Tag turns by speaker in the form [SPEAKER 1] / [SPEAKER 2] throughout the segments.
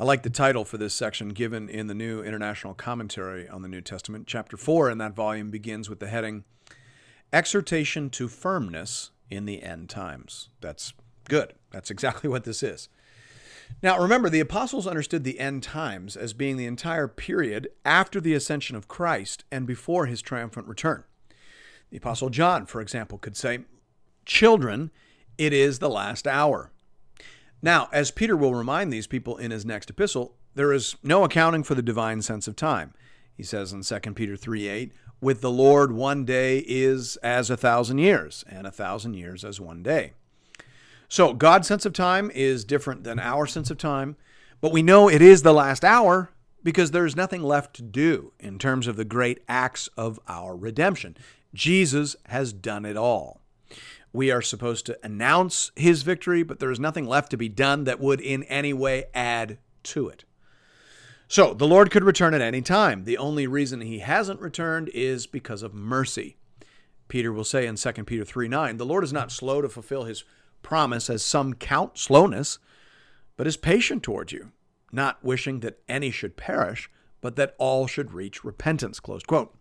[SPEAKER 1] I like the title for this section given in the New International Commentary on the New Testament. Chapter 4 in that volume begins with the heading Exhortation to Firmness in the End Times. That's good. That's exactly what this is. Now, remember, the apostles understood the end times as being the entire period after the ascension of Christ and before his triumphant return. The apostle John, for example, could say, Children, it is the last hour. Now, as Peter will remind these people in his next epistle, there is no accounting for the divine sense of time. He says in 2 Peter 3 8, with the Lord, one day is as a thousand years, and a thousand years as one day. So, God's sense of time is different than our sense of time, but we know it is the last hour because there's nothing left to do in terms of the great acts of our redemption. Jesus has done it all. We are supposed to announce his victory, but there is nothing left to be done that would in any way add to it. So the Lord could return at any time. The only reason he hasn't returned is because of mercy. Peter will say in 2 Peter 3 9, the Lord is not slow to fulfill his promise, as some count slowness, but is patient towards you, not wishing that any should perish, but that all should reach repentance. Close quote.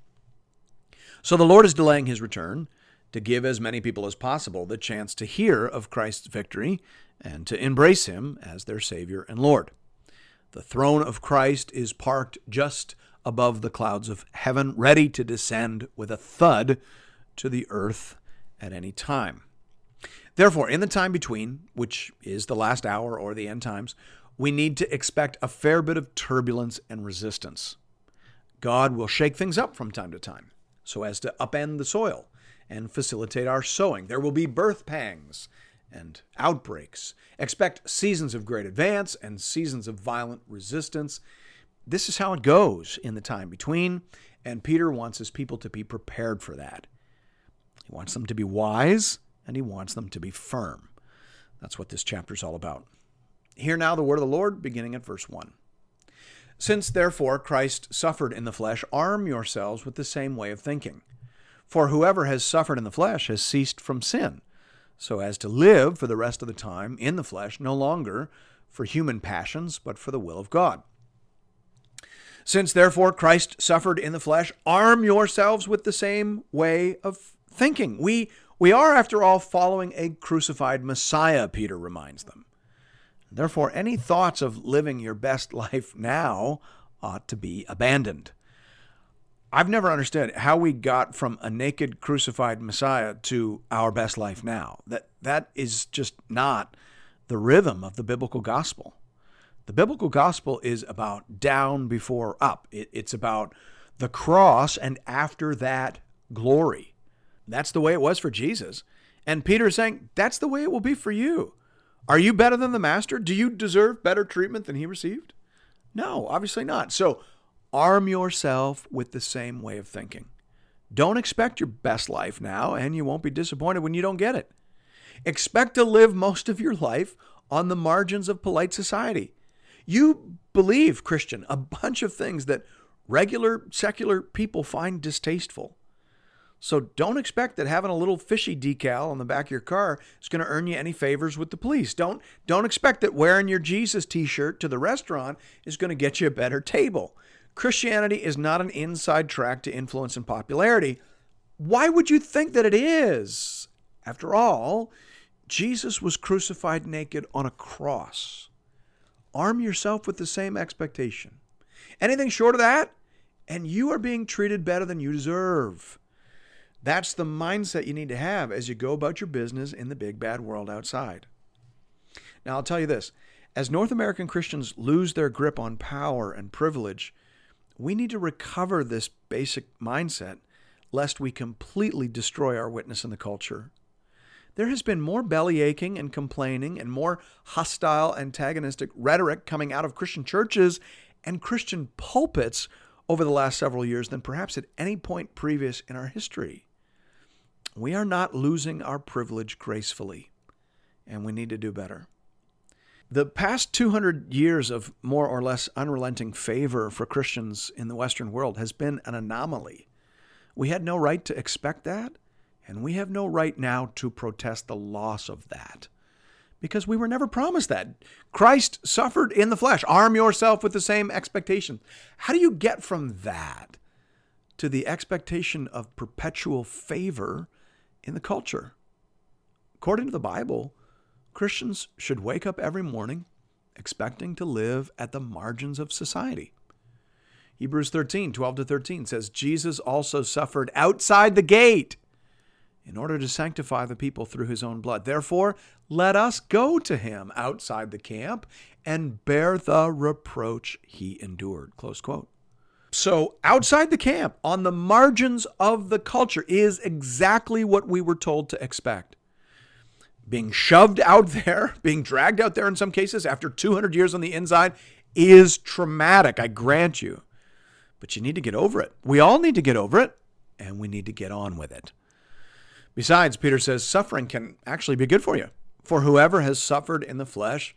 [SPEAKER 1] So the Lord is delaying his return to give as many people as possible the chance to hear of Christ's victory and to embrace him as their Savior and Lord. The throne of Christ is parked just above the clouds of heaven, ready to descend with a thud to the earth at any time. Therefore, in the time between, which is the last hour or the end times, we need to expect a fair bit of turbulence and resistance. God will shake things up from time to time so as to upend the soil and facilitate our sowing. There will be birth pangs and outbreaks. Expect seasons of great advance and seasons of violent resistance. This is how it goes in the time between, and Peter wants his people to be prepared for that. He wants them to be wise and he wants them to be firm. That's what this chapter is all about. Hear now the word of the Lord, beginning at verse 1. Since therefore Christ suffered in the flesh, arm yourselves with the same way of thinking. For whoever has suffered in the flesh has ceased from sin, so as to live for the rest of the time in the flesh, no longer for human passions, but for the will of God. Since therefore Christ suffered in the flesh, arm yourselves with the same way of thinking. We, we are, after all, following a crucified Messiah, Peter reminds them. Therefore, any thoughts of living your best life now ought to be abandoned. I've never understood how we got from a naked crucified Messiah to our best life now. That that is just not the rhythm of the biblical gospel. The biblical gospel is about down before up. It, it's about the cross and after that glory. That's the way it was for Jesus. And Peter is saying that's the way it will be for you. Are you better than the master? Do you deserve better treatment than he received? No, obviously not. So Arm yourself with the same way of thinking. Don't expect your best life now, and you won't be disappointed when you don't get it. Expect to live most of your life on the margins of polite society. You believe, Christian, a bunch of things that regular secular people find distasteful. So don't expect that having a little fishy decal on the back of your car is going to earn you any favors with the police. Don't don't expect that wearing your Jesus t-shirt to the restaurant is going to get you a better table. Christianity is not an inside track to influence and popularity. Why would you think that it is? After all, Jesus was crucified naked on a cross. Arm yourself with the same expectation. Anything short of that, and you are being treated better than you deserve. That's the mindset you need to have as you go about your business in the big bad world outside. Now, I'll tell you this as North American Christians lose their grip on power and privilege, we need to recover this basic mindset lest we completely destroy our witness in the culture. There has been more belly aching and complaining and more hostile, antagonistic rhetoric coming out of Christian churches and Christian pulpits over the last several years than perhaps at any point previous in our history. We are not losing our privilege gracefully, and we need to do better. The past 200 years of more or less unrelenting favor for Christians in the Western world has been an anomaly. We had no right to expect that, and we have no right now to protest the loss of that because we were never promised that. Christ suffered in the flesh. Arm yourself with the same expectation. How do you get from that to the expectation of perpetual favor in the culture? According to the Bible, Christians should wake up every morning expecting to live at the margins of society. Hebrews 13, 12 to 13 says, Jesus also suffered outside the gate in order to sanctify the people through his own blood. Therefore, let us go to him outside the camp and bear the reproach he endured. Close quote. So, outside the camp, on the margins of the culture, is exactly what we were told to expect. Being shoved out there, being dragged out there in some cases after 200 years on the inside is traumatic, I grant you. But you need to get over it. We all need to get over it, and we need to get on with it. Besides, Peter says suffering can actually be good for you. For whoever has suffered in the flesh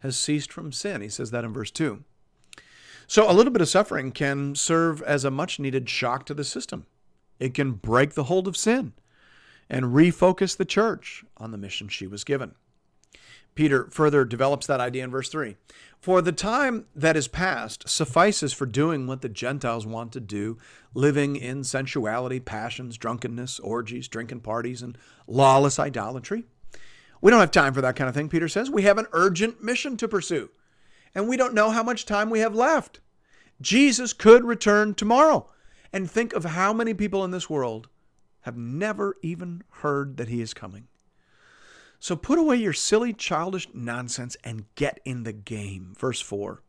[SPEAKER 1] has ceased from sin. He says that in verse 2. So a little bit of suffering can serve as a much needed shock to the system. It can break the hold of sin and refocus the church on the mission she was given. Peter further develops that idea in verse 3. For the time that is past suffices for doing what the Gentiles want to do, living in sensuality, passions, drunkenness, orgies, drinking parties, and lawless idolatry. We don't have time for that kind of thing, Peter says. We have an urgent mission to pursue, and we don't know how much time we have left. Jesus could return tomorrow. And think of how many people in this world have never even heard that he is coming. So put away your silly, childish nonsense and get in the game. Verse 4.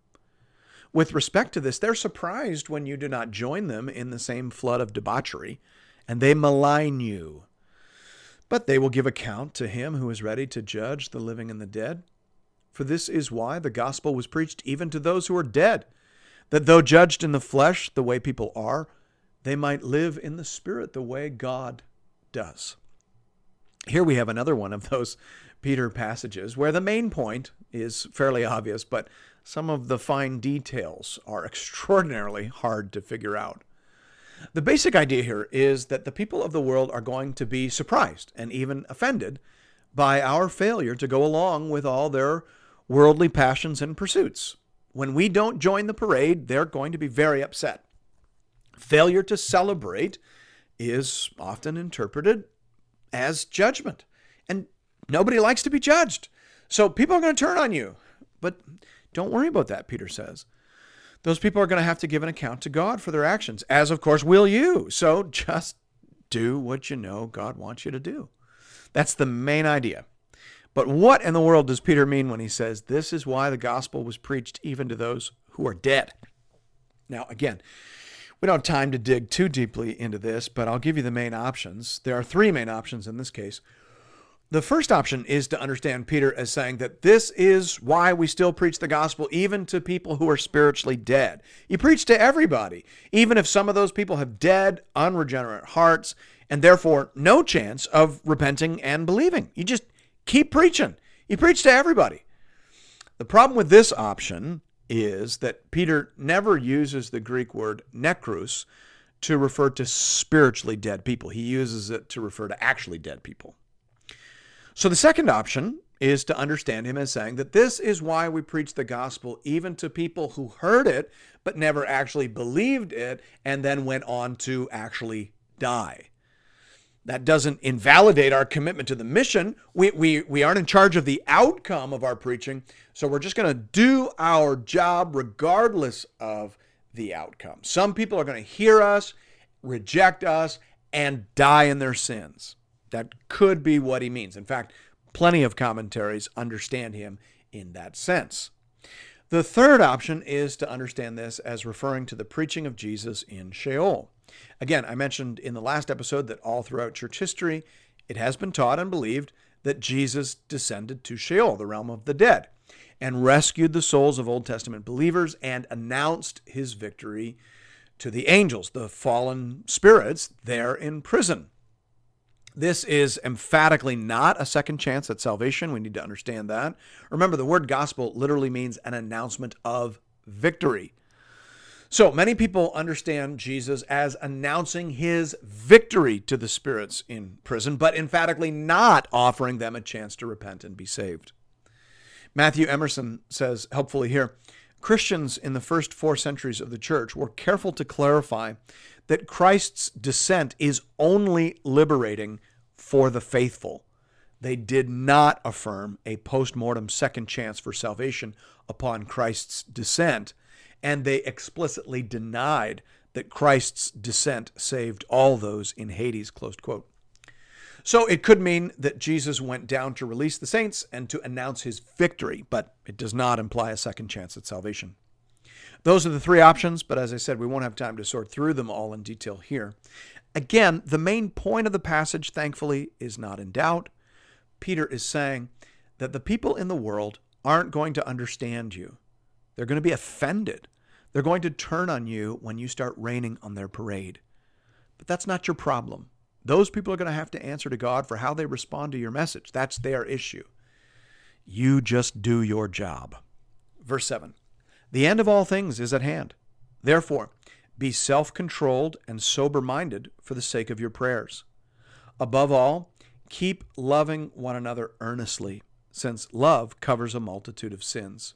[SPEAKER 1] With respect to this, they're surprised when you do not join them in the same flood of debauchery, and they malign you. But they will give account to him who is ready to judge the living and the dead. For this is why the gospel was preached even to those who are dead, that though judged in the flesh the way people are, they might live in the spirit the way God does. Here we have another one of those Peter passages where the main point is fairly obvious, but some of the fine details are extraordinarily hard to figure out. The basic idea here is that the people of the world are going to be surprised and even offended by our failure to go along with all their worldly passions and pursuits. When we don't join the parade, they're going to be very upset. Failure to celebrate is often interpreted as judgment. And nobody likes to be judged. So people are going to turn on you. But don't worry about that, Peter says. Those people are going to have to give an account to God for their actions, as of course will you. So just do what you know God wants you to do. That's the main idea. But what in the world does Peter mean when he says, This is why the gospel was preached even to those who are dead? Now, again, we don't have time to dig too deeply into this, but I'll give you the main options. There are three main options in this case. The first option is to understand Peter as saying that this is why we still preach the gospel, even to people who are spiritually dead. You preach to everybody, even if some of those people have dead, unregenerate hearts, and therefore no chance of repenting and believing. You just keep preaching. You preach to everybody. The problem with this option is that Peter never uses the Greek word nekros to refer to spiritually dead people. He uses it to refer to actually dead people. So the second option is to understand him as saying that this is why we preach the gospel even to people who heard it but never actually believed it and then went on to actually die. That doesn't invalidate our commitment to the mission. We, we, we aren't in charge of the outcome of our preaching. So we're just going to do our job regardless of the outcome. Some people are going to hear us, reject us, and die in their sins. That could be what he means. In fact, plenty of commentaries understand him in that sense. The third option is to understand this as referring to the preaching of Jesus in Sheol. Again, I mentioned in the last episode that all throughout church history, it has been taught and believed that Jesus descended to Sheol, the realm of the dead. and rescued the souls of Old Testament believers and announced his victory to the angels, the fallen spirits there in prison. This is emphatically not a second chance at salvation. We need to understand that. Remember, the word gospel literally means an announcement of victory. So many people understand Jesus as announcing his victory to the spirits in prison, but emphatically not offering them a chance to repent and be saved. Matthew Emerson says helpfully here Christians in the first four centuries of the church were careful to clarify that Christ's descent is only liberating for the faithful. They did not affirm a post mortem second chance for salvation upon Christ's descent, and they explicitly denied that Christ's descent saved all those in Hades. Closed quote. So it could mean that Jesus went down to release the saints and to announce his victory, but it does not imply a second chance at salvation. Those are the three options, but as I said, we won't have time to sort through them all in detail here. Again, the main point of the passage, thankfully, is not in doubt. Peter is saying that the people in the world aren't going to understand you. They're going to be offended. They're going to turn on you when you start raining on their parade. But that's not your problem. Those people are going to have to answer to God for how they respond to your message. That's their issue. You just do your job. Verse 7 The end of all things is at hand. Therefore, be self controlled and sober minded for the sake of your prayers. Above all, keep loving one another earnestly, since love covers a multitude of sins.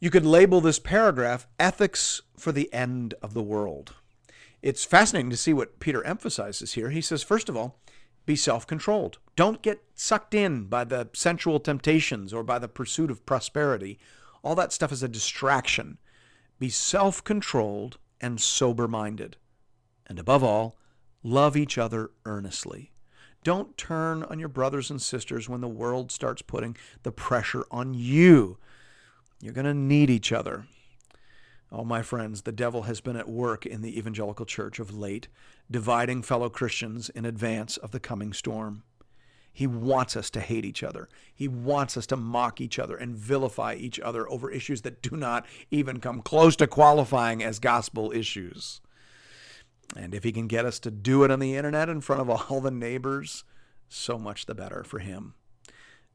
[SPEAKER 1] You could label this paragraph Ethics for the End of the World it's fascinating to see what Peter emphasizes here. He says, first of all, be self controlled. Don't get sucked in by the sensual temptations or by the pursuit of prosperity. All that stuff is a distraction. Be self controlled and sober minded. And above all, love each other earnestly. Don't turn on your brothers and sisters when the world starts putting the pressure on you. You're going to need each other. Oh, my friends, the devil has been at work in the evangelical church of late, dividing fellow Christians in advance of the coming storm. He wants us to hate each other. He wants us to mock each other and vilify each other over issues that do not even come close to qualifying as gospel issues. And if he can get us to do it on the internet in front of all the neighbors, so much the better for him.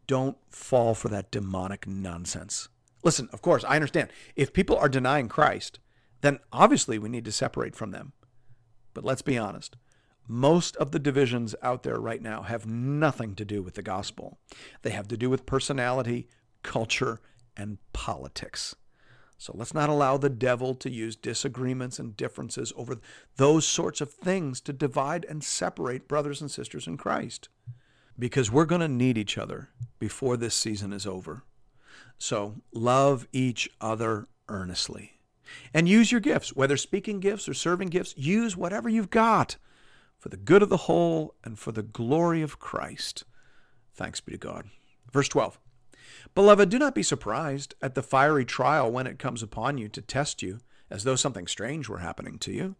[SPEAKER 1] Don't fall for that demonic nonsense. Listen, of course, I understand. If people are denying Christ, then obviously we need to separate from them. But let's be honest. Most of the divisions out there right now have nothing to do with the gospel. They have to do with personality, culture, and politics. So let's not allow the devil to use disagreements and differences over those sorts of things to divide and separate brothers and sisters in Christ. Because we're going to need each other before this season is over. So love each other earnestly. And use your gifts, whether speaking gifts or serving gifts, use whatever you've got for the good of the whole and for the glory of Christ. Thanks be to God. Verse 12 Beloved, do not be surprised at the fiery trial when it comes upon you to test you, as though something strange were happening to you,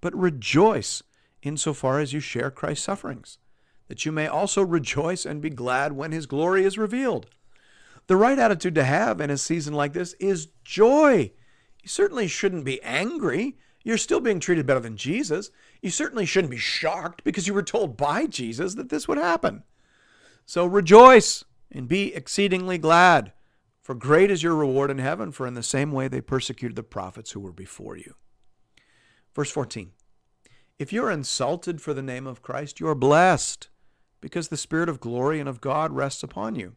[SPEAKER 1] but rejoice insofar as you share Christ's sufferings, that you may also rejoice and be glad when his glory is revealed. The right attitude to have in a season like this is joy. You certainly shouldn't be angry. You're still being treated better than Jesus. You certainly shouldn't be shocked because you were told by Jesus that this would happen. So rejoice and be exceedingly glad, for great is your reward in heaven, for in the same way they persecuted the prophets who were before you. Verse 14 If you're insulted for the name of Christ, you're blessed, because the Spirit of glory and of God rests upon you.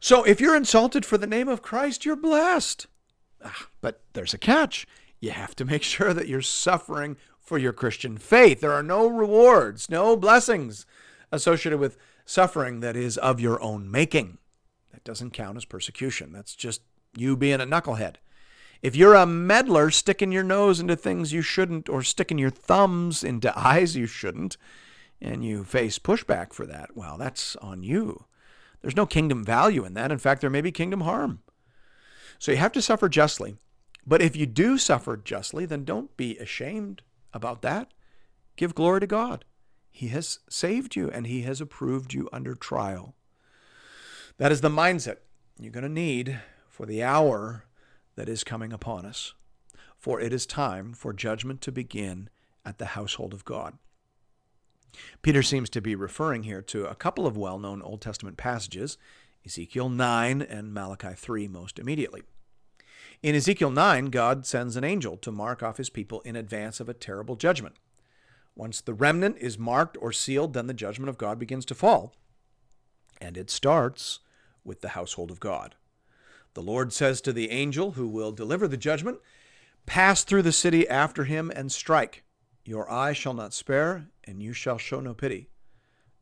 [SPEAKER 1] So if you're insulted for the name of Christ, you're blessed. Ah, but there's a catch. You have to make sure that you're suffering for your Christian faith. There are no rewards, no blessings associated with suffering that is of your own making. That doesn't count as persecution. That's just you being a knucklehead. If you're a meddler sticking your nose into things you shouldn't or sticking your thumbs into eyes you shouldn't, and you face pushback for that, well, that's on you. There's no kingdom value in that. In fact, there may be kingdom harm. So you have to suffer justly. But if you do suffer justly, then don't be ashamed about that. Give glory to God. He has saved you and He has approved you under trial. That is the mindset you're going to need for the hour that is coming upon us, for it is time for judgment to begin at the household of God. Peter seems to be referring here to a couple of well known Old Testament passages, Ezekiel 9 and Malachi 3 most immediately. In Ezekiel 9, God sends an angel to mark off his people in advance of a terrible judgment. Once the remnant is marked or sealed, then the judgment of God begins to fall. And it starts with the household of God. The Lord says to the angel who will deliver the judgment, Pass through the city after him and strike. Your eye shall not spare, and you shall show no pity.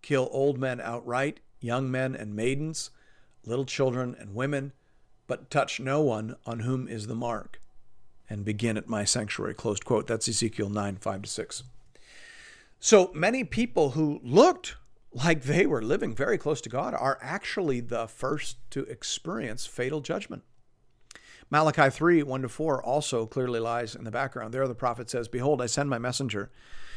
[SPEAKER 1] Kill old men outright, young men and maidens, little children and women, but touch no one on whom is the mark. And begin at my sanctuary. Closed quote. That's Ezekiel 9, 5 to 6. So many people who looked like they were living very close to God, are actually the first to experience fatal judgment. Malachi 3 1 to 4 also clearly lies in the background. There, the prophet says, Behold, I send my messenger,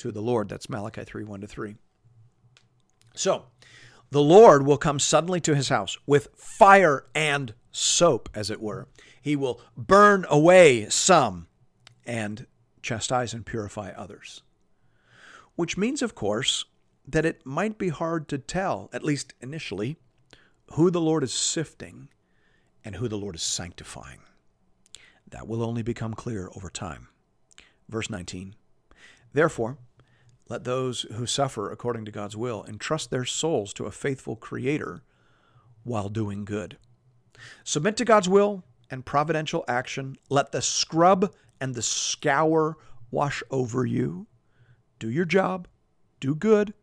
[SPEAKER 1] to the Lord. That's Malachi 3 1 to 3. So, the Lord will come suddenly to his house with fire and soap, as it were. He will burn away some and chastise and purify others. Which means, of course, that it might be hard to tell, at least initially, who the Lord is sifting and who the Lord is sanctifying. That will only become clear over time. Verse 19 Therefore, let those who suffer according to God's will entrust their souls to a faithful Creator while doing good. Submit to God's will and providential action. Let the scrub and the scour wash over you. Do your job, do good,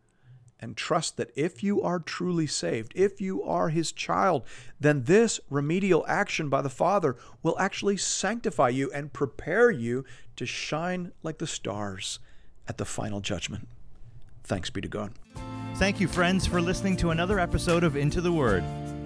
[SPEAKER 1] and trust that if you are truly saved, if you are his child, then this remedial action by the Father will actually sanctify you and prepare you to shine like the stars at the final judgment. Thanks be to God.
[SPEAKER 2] Thank you, friends, for listening to another episode of Into the Word.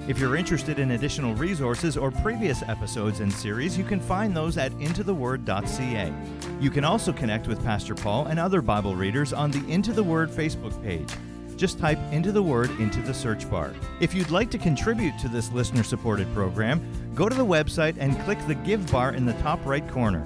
[SPEAKER 2] If you're interested in additional resources or previous episodes and series, you can find those at intotheword.ca. You can also connect with Pastor Paul and other Bible readers on the Into the Word Facebook page. Just type Into the Word into the search bar. If you'd like to contribute to this listener supported program, go to the website and click the Give bar in the top right corner.